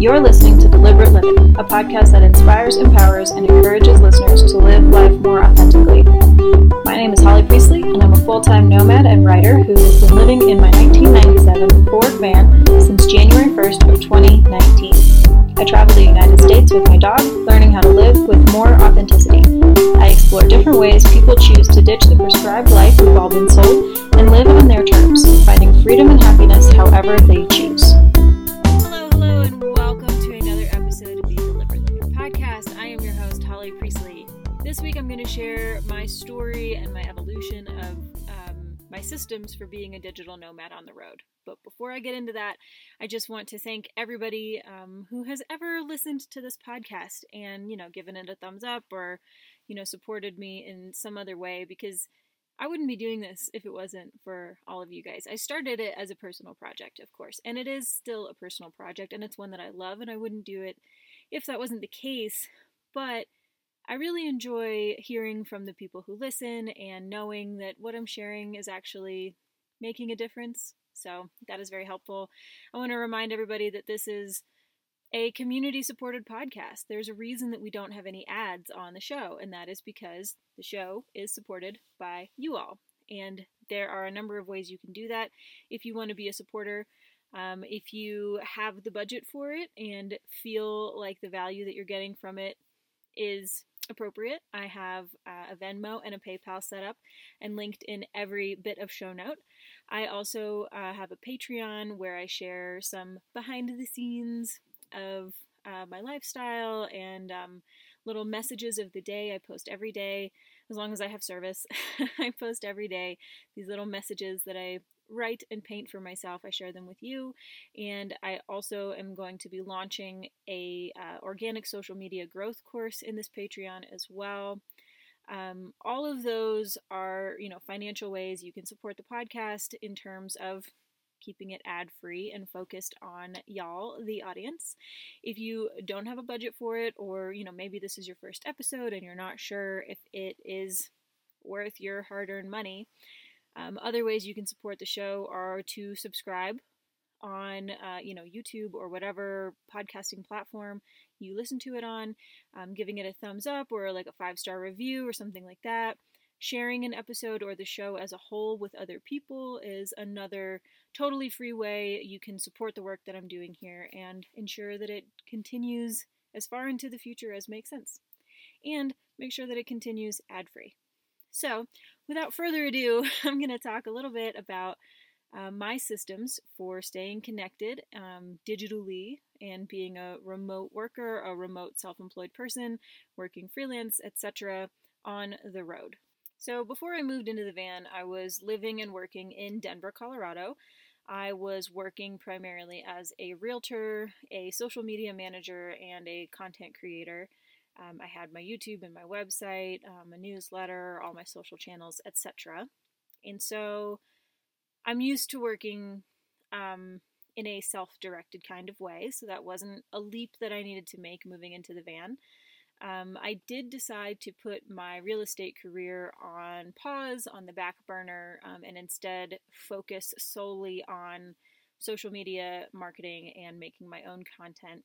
You're listening to Deliberate Living, a podcast that inspires, empowers, and encourages listeners to live life more authentically. My name is Holly Priestley, and I'm a full time nomad and writer who has been living in my 1997 Ford van since January 1st of 2019. I travel the United States with my dog, learning how to live with more authenticity. I explore different ways people choose to ditch the prescribed life we've all been sold and live on their terms, finding freedom and happiness however they choose. Holly Priestley. This week I'm going to share my story and my evolution of um, my systems for being a digital nomad on the road. But before I get into that, I just want to thank everybody um, who has ever listened to this podcast and, you know, given it a thumbs up or, you know, supported me in some other way because I wouldn't be doing this if it wasn't for all of you guys. I started it as a personal project, of course, and it is still a personal project, and it's one that I love, and I wouldn't do it if that wasn't the case. But I really enjoy hearing from the people who listen and knowing that what I'm sharing is actually making a difference. So that is very helpful. I want to remind everybody that this is a community supported podcast. There's a reason that we don't have any ads on the show, and that is because the show is supported by you all. And there are a number of ways you can do that if you want to be a supporter. Um, if you have the budget for it and feel like the value that you're getting from it is appropriate, I have uh, a Venmo and a PayPal set up and linked in every bit of show note. I also uh, have a Patreon where I share some behind the scenes of uh, my lifestyle and um, little messages of the day. I post every day as long as I have service. I post every day these little messages that I write and paint for myself. I share them with you, and I also am going to be launching a uh, organic social media growth course in this Patreon as well. Um, all of those are, you know, financial ways you can support the podcast in terms of keeping it ad free and focused on y'all, the audience. If you don't have a budget for it, or you know, maybe this is your first episode and you're not sure if it is worth your hard earned money, um, other ways you can support the show are to subscribe on uh, you know YouTube or whatever podcasting platform you listen to it on, um, giving it a thumbs up or like a five star review or something like that. Sharing an episode or the show as a whole with other people is another totally free way you can support the work that I'm doing here and ensure that it continues as far into the future as makes sense. And make sure that it continues ad free. So, without further ado, I'm going to talk a little bit about uh, my systems for staying connected um, digitally and being a remote worker, a remote self employed person, working freelance, etc., on the road. So before I moved into the van, I was living and working in Denver, Colorado. I was working primarily as a realtor, a social media manager, and a content creator. Um, I had my YouTube and my website, um, a newsletter, all my social channels, etc. And so I'm used to working um, in a self directed kind of way, so that wasn't a leap that I needed to make moving into the van um, I did decide to put my real estate career on pause, on the back burner, um, and instead focus solely on social media marketing and making my own content.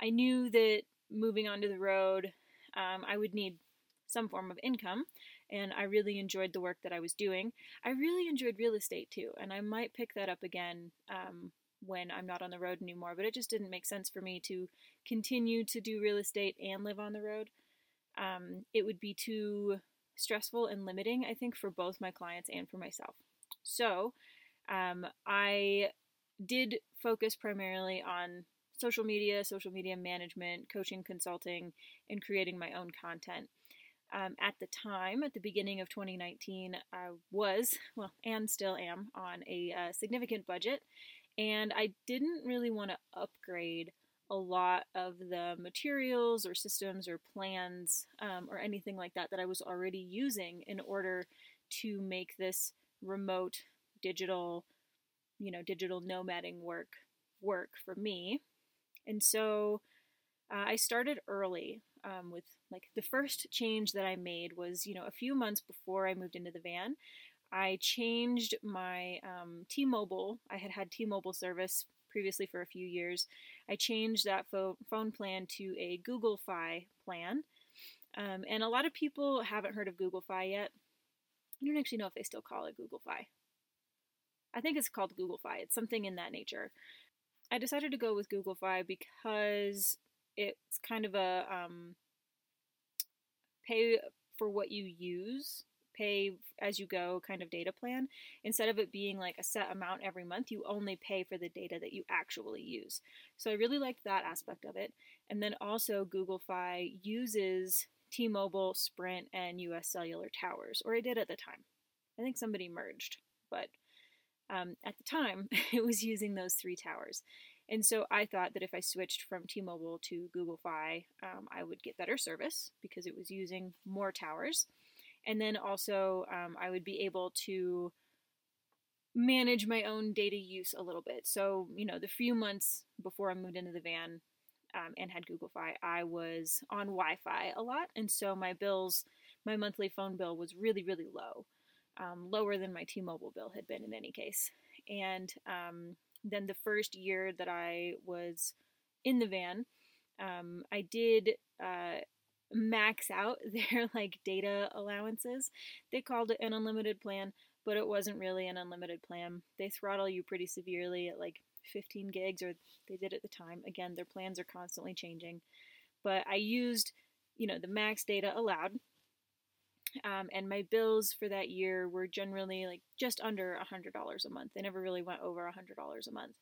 I knew that moving onto the road, um, I would need some form of income, and I really enjoyed the work that I was doing. I really enjoyed real estate too, and I might pick that up again um, when I'm not on the road anymore, but it just didn't make sense for me to continue to do real estate and live on the road. Um, it would be too stressful and limiting, I think, for both my clients and for myself. So um, I did focus primarily on social media, social media management, coaching, consulting, and creating my own content. Um, at the time, at the beginning of 2019, I was, well, and still am, on a uh, significant budget and I didn't really want to upgrade a lot of the materials or systems or plans um, or anything like that that I was already using in order to make this remote digital, you know, digital nomading work work for me. And so uh, I started early um, with like the first change that I made was, you know, a few months before I moved into the van. I changed my um, T-Mobile. I had had T-Mobile service previously for a few years. I changed that fo- phone plan to a Google Fi plan. Um, and a lot of people haven't heard of Google Fi yet. I don't actually know if they still call it Google Fi. I think it's called Google Fi. It's something in that nature. I decided to go with Google Fi because it's kind of a um, pay for what you use, pay as you go kind of data plan. Instead of it being like a set amount every month, you only pay for the data that you actually use. So I really liked that aspect of it. And then also, Google Fi uses T Mobile, Sprint, and US Cellular towers, or it did at the time. I think somebody merged, but um, at the time, it was using those three towers. And so I thought that if I switched from T Mobile to Google Fi, um, I would get better service because it was using more towers. And then also, um, I would be able to manage my own data use a little bit. So, you know, the few months before I moved into the van um, and had Google Fi, I was on Wi Fi a lot. And so my bills, my monthly phone bill was really, really low, um, lower than my T Mobile bill had been in any case. And um, then the first year that I was in the van, um, I did uh, max out their like data allowances. They called it an unlimited plan, but it wasn't really an unlimited plan. They throttle you pretty severely at like 15 gigs, or they did at the time. Again, their plans are constantly changing. But I used, you know, the max data allowed. Um, and my bills for that year were generally like just under a $100 a month. They never really went over a $100 a month.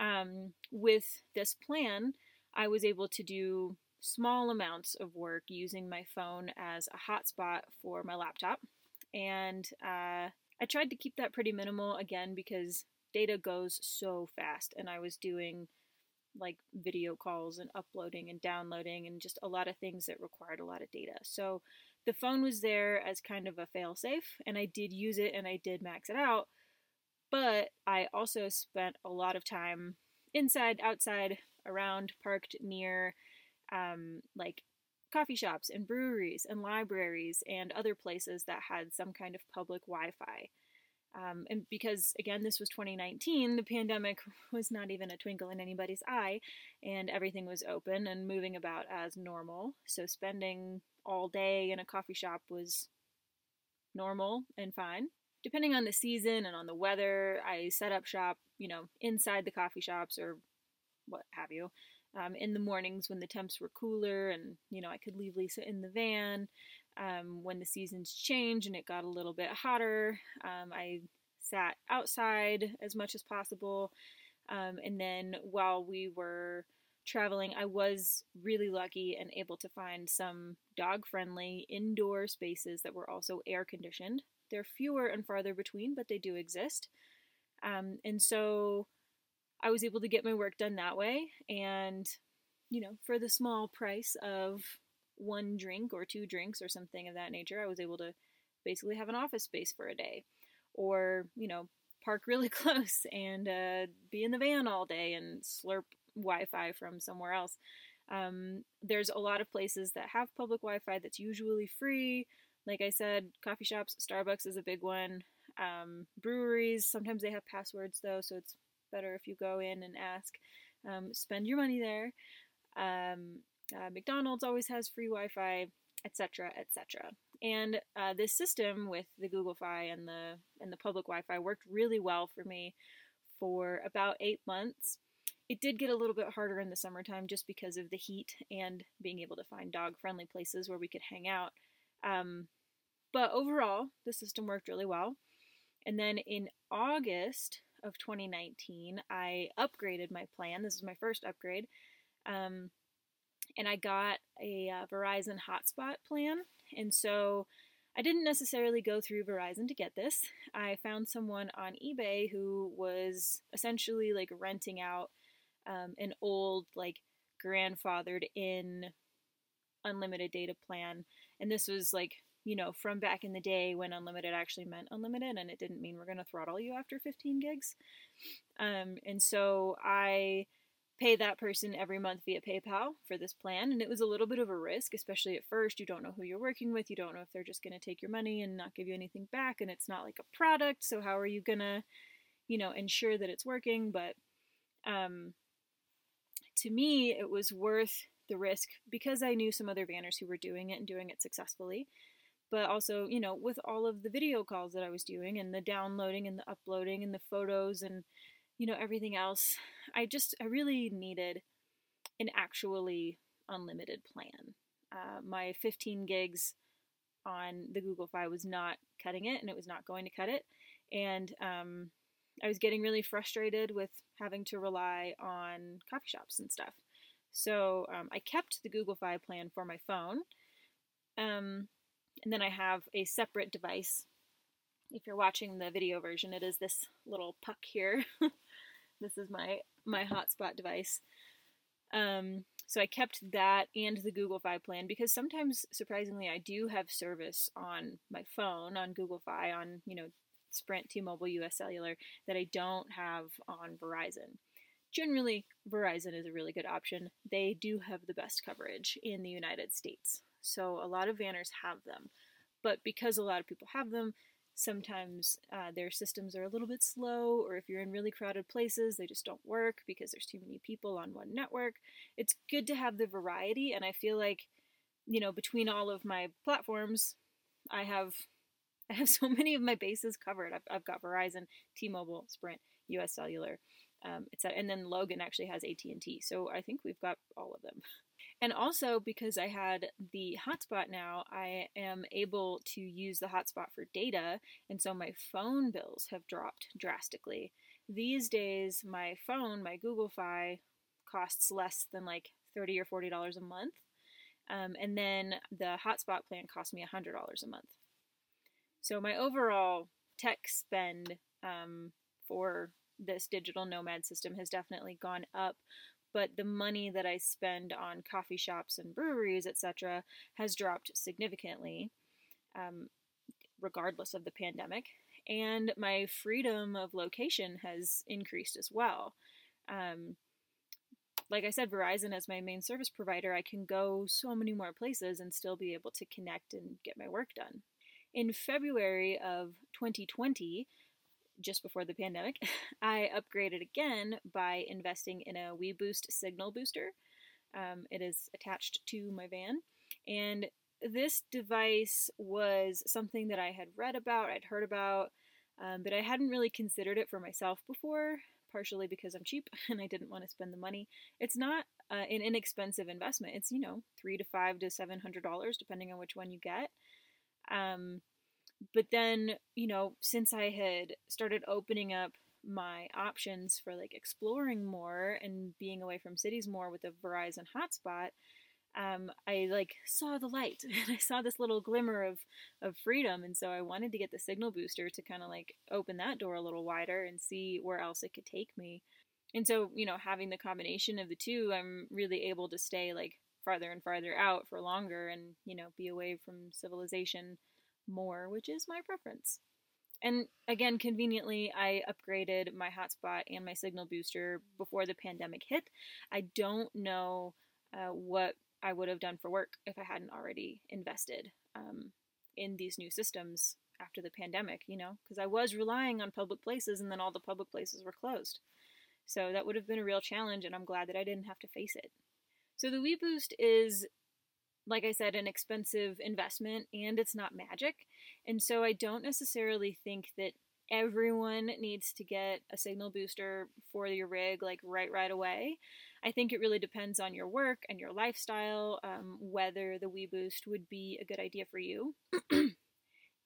Um, with this plan, I was able to do small amounts of work using my phone as a hotspot for my laptop. And uh, I tried to keep that pretty minimal again because data goes so fast, and I was doing like video calls and uploading and downloading and just a lot of things that required a lot of data. So the phone was there as kind of a failsafe, and I did use it and I did max it out. But I also spent a lot of time inside, outside, around, parked near um, like coffee shops and breweries and libraries and other places that had some kind of public Wi Fi. Um, and because, again, this was 2019, the pandemic was not even a twinkle in anybody's eye, and everything was open and moving about as normal. So, spending all day in a coffee shop was normal and fine. Depending on the season and on the weather, I set up shop, you know, inside the coffee shops or what have you um, in the mornings when the temps were cooler and you know I could leave Lisa in the van. Um, when the seasons changed and it got a little bit hotter, um, I sat outside as much as possible. Um, and then while we were traveling, I was really lucky and able to find some dog friendly indoor spaces that were also air conditioned. They're fewer and farther between, but they do exist. Um, and so I was able to get my work done that way. And, you know, for the small price of one drink or two drinks or something of that nature, I was able to basically have an office space for a day. Or, you know, park really close and uh, be in the van all day and slurp Wi Fi from somewhere else. Um, there's a lot of places that have public Wi Fi that's usually free. Like I said, coffee shops, Starbucks is a big one. Um, breweries, sometimes they have passwords though, so it's better if you go in and ask. Um, spend your money there. Um, uh, McDonald's always has free Wi-Fi, etc., etc. And uh, this system with the Google Fi and the and the public Wi-Fi worked really well for me for about eight months. It did get a little bit harder in the summertime just because of the heat and being able to find dog-friendly places where we could hang out. Um, but overall, the system worked really well. And then in August of 2019, I upgraded my plan. This is my first upgrade. Um, and I got a uh, Verizon hotspot plan. And so I didn't necessarily go through Verizon to get this. I found someone on eBay who was essentially like renting out um, an old, like grandfathered in unlimited data plan. And this was like you know, from back in the day when unlimited actually meant unlimited and it didn't mean we're going to throttle you after 15 gigs. Um, and so I pay that person every month via PayPal for this plan. And it was a little bit of a risk, especially at first. You don't know who you're working with. You don't know if they're just going to take your money and not give you anything back. And it's not like a product. So, how are you going to, you know, ensure that it's working? But, um, to me, it was worth the risk because I knew some other vanners who were doing it and doing it successfully. But also, you know, with all of the video calls that I was doing and the downloading and the uploading and the photos and, you know, everything else, I just, I really needed an actually unlimited plan. Uh, my 15 gigs on the Google Fi was not cutting it and it was not going to cut it. And um, I was getting really frustrated with having to rely on coffee shops and stuff. So um, I kept the Google Fi plan for my phone. Um, and then I have a separate device. If you're watching the video version, it is this little puck here. this is my my hotspot device. Um, so I kept that and the Google Fi plan because sometimes, surprisingly, I do have service on my phone, on Google Fi, on you know Sprint, T-Mobile, US Cellular that I don't have on Verizon. Generally, Verizon is a really good option. They do have the best coverage in the United States. So a lot of vanners have them. But because a lot of people have them, sometimes uh, their systems are a little bit slow, or if you're in really crowded places, they just don't work because there's too many people on one network. It's good to have the variety, and I feel like, you know, between all of my platforms, I have I have so many of my bases covered. I've, I've got Verizon, T-Mobile, Sprint, U.S. Cellular, um, etc. And then Logan actually has AT&T. So I think we've got all of them. And also because I had the hotspot now, I am able to use the hotspot for data, and so my phone bills have dropped drastically. These days, my phone, my Google Fi, costs less than like thirty or forty dollars a month, um, and then the hotspot plan cost me hundred dollars a month. So my overall tech spend um, for this digital nomad system has definitely gone up but the money that I spend on coffee shops and breweries, etc., has dropped significantly, um, regardless of the pandemic. And my freedom of location has increased as well. Um, like I said, Verizon as my main service provider, I can go so many more places and still be able to connect and get my work done. In February of 2020, just before the pandemic, I upgraded again by investing in a WeBoost signal booster. Um, it is attached to my van, and this device was something that I had read about, I'd heard about, um, but I hadn't really considered it for myself before, partially because I'm cheap and I didn't want to spend the money. It's not uh, an inexpensive investment. It's you know three to five to seven hundred dollars, depending on which one you get. Um, but then, you know, since I had started opening up my options for like exploring more and being away from cities more with a Verizon hotspot, um, I like saw the light and I saw this little glimmer of of freedom, and so I wanted to get the signal booster to kind of like open that door a little wider and see where else it could take me. And so, you know, having the combination of the two, I'm really able to stay like farther and farther out for longer and, you know, be away from civilization more, which is my preference. And again, conveniently, I upgraded my hotspot and my signal booster before the pandemic hit. I don't know uh, what I would have done for work if I hadn't already invested um, in these new systems after the pandemic, you know, because I was relying on public places and then all the public places were closed. So that would have been a real challenge, and I'm glad that I didn't have to face it. So the WeBoost is like I said, an expensive investment and it's not magic. And so I don't necessarily think that everyone needs to get a signal booster for your rig like right right away. I think it really depends on your work and your lifestyle, um, whether the WeBoost would be a good idea for you.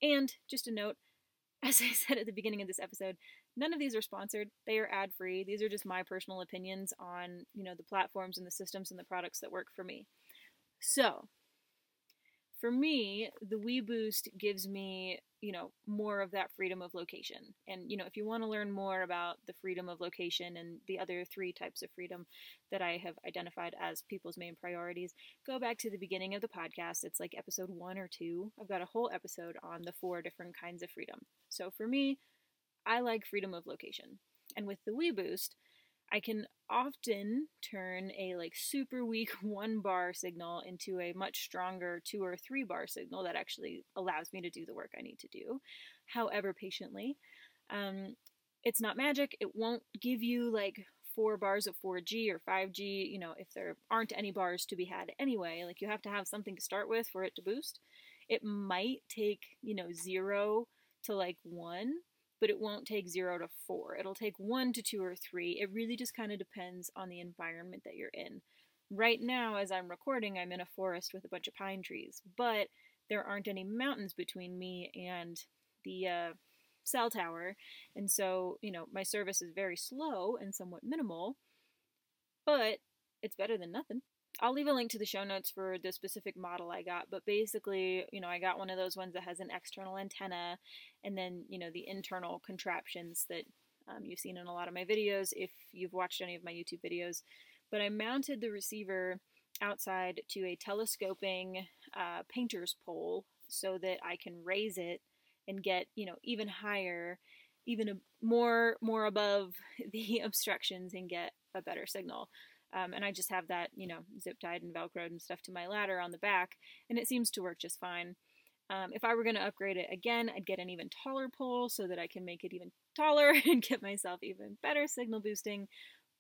and just a note, as I said at the beginning of this episode, none of these are sponsored. They are ad free. These are just my personal opinions on you know the platforms and the systems and the products that work for me. So, for me, the WeBoost gives me, you know, more of that freedom of location. And, you know, if you want to learn more about the freedom of location and the other three types of freedom that I have identified as people's main priorities, go back to the beginning of the podcast. It's like episode one or two. I've got a whole episode on the four different kinds of freedom. So for me, I like freedom of location. And with the WeBoost, I can often turn a like super weak one bar signal into a much stronger two or three bar signal that actually allows me to do the work I need to do, however patiently. Um, it's not magic. It won't give you like four bars of 4G or 5G, you know, if there aren't any bars to be had anyway, like you have to have something to start with for it to boost. It might take, you know, zero to like one, but it won't take zero to four. It'll take one to two or three. It really just kind of depends on the environment that you're in. Right now, as I'm recording, I'm in a forest with a bunch of pine trees, but there aren't any mountains between me and the uh, cell tower. And so, you know, my service is very slow and somewhat minimal, but it's better than nothing. I'll leave a link to the show notes for the specific model I got, but basically, you know, I got one of those ones that has an external antenna and then, you know, the internal contraptions that um, you've seen in a lot of my videos if you've watched any of my YouTube videos. But I mounted the receiver outside to a telescoping uh, painter's pole so that I can raise it and get you know even higher even a, more more above the obstructions and get a better signal um, and i just have that you know zip tied and velcroed and stuff to my ladder on the back and it seems to work just fine. Um, if i were going to upgrade it again i'd get an even taller pole so that i can make it even taller and get myself even better signal boosting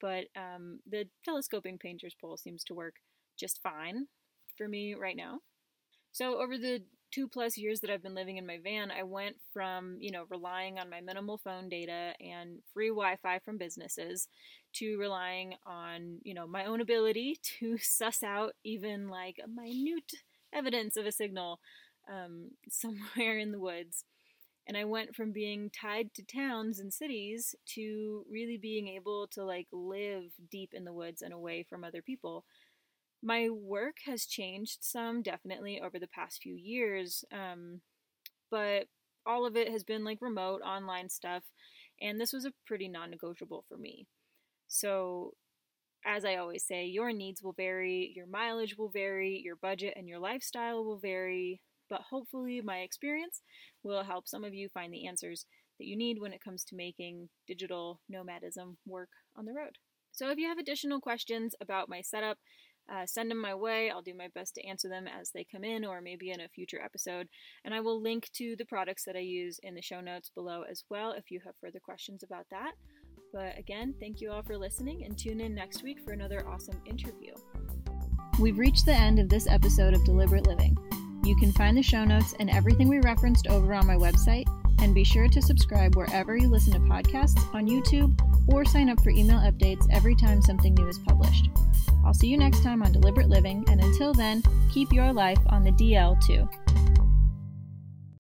but um, the telescoping painter's pole seems to work just fine for me right now. So over the two plus years that I've been living in my van, I went from, you know, relying on my minimal phone data and free Wi Fi from businesses to relying on, you know, my own ability to suss out even like a minute evidence of a signal um, somewhere in the woods. And I went from being tied to towns and cities to really being able to like live deep in the woods and away from other people my work has changed some definitely over the past few years um, but all of it has been like remote online stuff and this was a pretty non-negotiable for me so as i always say your needs will vary your mileage will vary your budget and your lifestyle will vary but hopefully my experience will help some of you find the answers that you need when it comes to making digital nomadism work on the road so if you have additional questions about my setup uh, send them my way. I'll do my best to answer them as they come in or maybe in a future episode. And I will link to the products that I use in the show notes below as well if you have further questions about that. But again, thank you all for listening and tune in next week for another awesome interview. We've reached the end of this episode of Deliberate Living. You can find the show notes and everything we referenced over on my website, and be sure to subscribe wherever you listen to podcasts on YouTube or sign up for email updates every time something new is published. I'll see you next time on Deliberate Living, and until then, keep your life on the DL too.